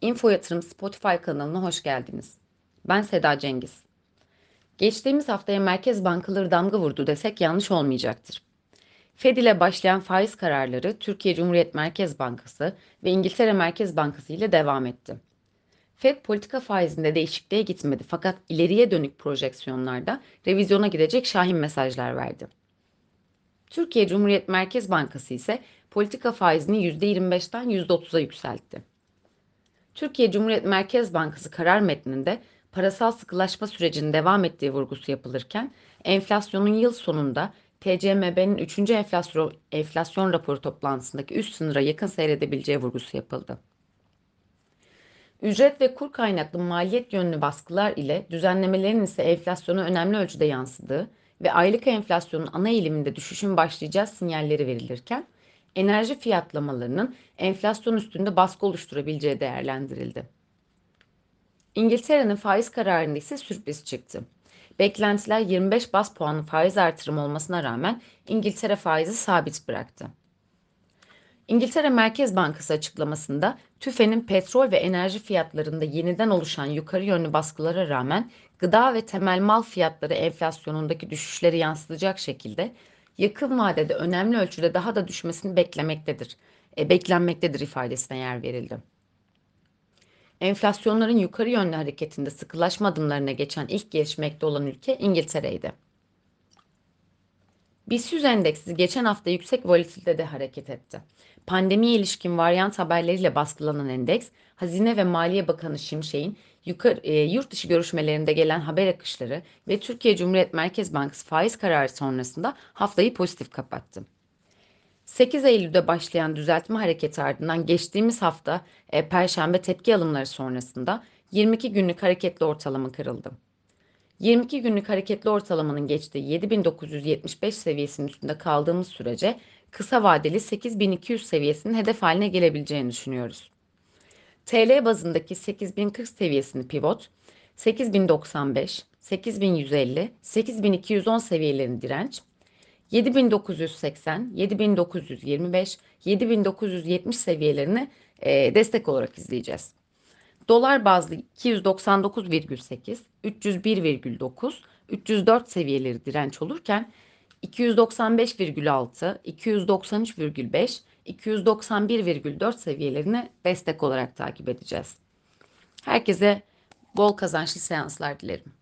Info Yatırım Spotify kanalına hoş geldiniz. Ben Seda Cengiz. Geçtiğimiz haftaya merkez bankaları damga vurdu desek yanlış olmayacaktır. Fed ile başlayan faiz kararları Türkiye Cumhuriyet Merkez Bankası ve İngiltere Merkez Bankası ile devam etti. Fed politika faizinde değişikliğe gitmedi fakat ileriye dönük projeksiyonlarda revizyona gidecek şahin mesajlar verdi. Türkiye Cumhuriyet Merkez Bankası ise politika faizini %25'ten %30'a yükseltti. Türkiye Cumhuriyet Merkez Bankası karar metninde parasal sıkılaşma sürecinin devam ettiği vurgusu yapılırken enflasyonun yıl sonunda TCMB'nin 3. Enflasyon, enflasyon raporu toplantısındaki üst sınıra yakın seyredebileceği vurgusu yapıldı. Ücret ve kur kaynaklı maliyet yönlü baskılar ile düzenlemelerin ise enflasyona önemli ölçüde yansıdığı ve aylık enflasyonun ana eğiliminde düşüşün başlayacağı sinyalleri verilirken enerji fiyatlamalarının enflasyon üstünde baskı oluşturabileceği değerlendirildi. İngiltere'nin faiz kararında ise sürpriz çıktı. Beklentiler 25 bas puanlı faiz artırımı olmasına rağmen İngiltere faizi sabit bıraktı. İngiltere Merkez Bankası açıklamasında TÜFE'nin petrol ve enerji fiyatlarında yeniden oluşan yukarı yönlü baskılara rağmen gıda ve temel mal fiyatları enflasyonundaki düşüşleri yansıtacak şekilde yakın vadede önemli ölçüde daha da düşmesini beklemektedir. E, beklenmektedir ifadesine yer verildi. Enflasyonların yukarı yönlü hareketinde sıkılaşma adımlarına geçen ilk gelişmekte olan ülke İngiltere'ydi. BIST 100 endeksi geçen hafta yüksek volatilitede hareket etti. Pandemiye ilişkin varyant haberleriyle baskılanan endeks, Hazine ve Maliye Bakanı Şimşek'in yukarı, e, yurt dışı görüşmelerinde gelen haber akışları ve Türkiye Cumhuriyet Merkez Bankası faiz kararı sonrasında haftayı pozitif kapattı. 8 Eylül'de başlayan düzeltme hareketi ardından geçtiğimiz hafta e, Perşembe tepki alımları sonrasında 22 günlük hareketli ortalama kırıldı. 22 günlük hareketli ortalamanın geçtiği 7975 seviyesinin üstünde kaldığımız sürece kısa vadeli 8200 seviyesinin hedef haline gelebileceğini düşünüyoruz. TL bazındaki 8040 seviyesini pivot, 8095, 8150, 8210 seviyelerini direnç, 7980, 7925, 7970 seviyelerini destek olarak izleyeceğiz. Dolar bazlı 299,8, 301,9, 304 seviyeleri direnç olurken 295,6, 293,5, 291,4 seviyelerini destek olarak takip edeceğiz. Herkese bol kazançlı seanslar dilerim.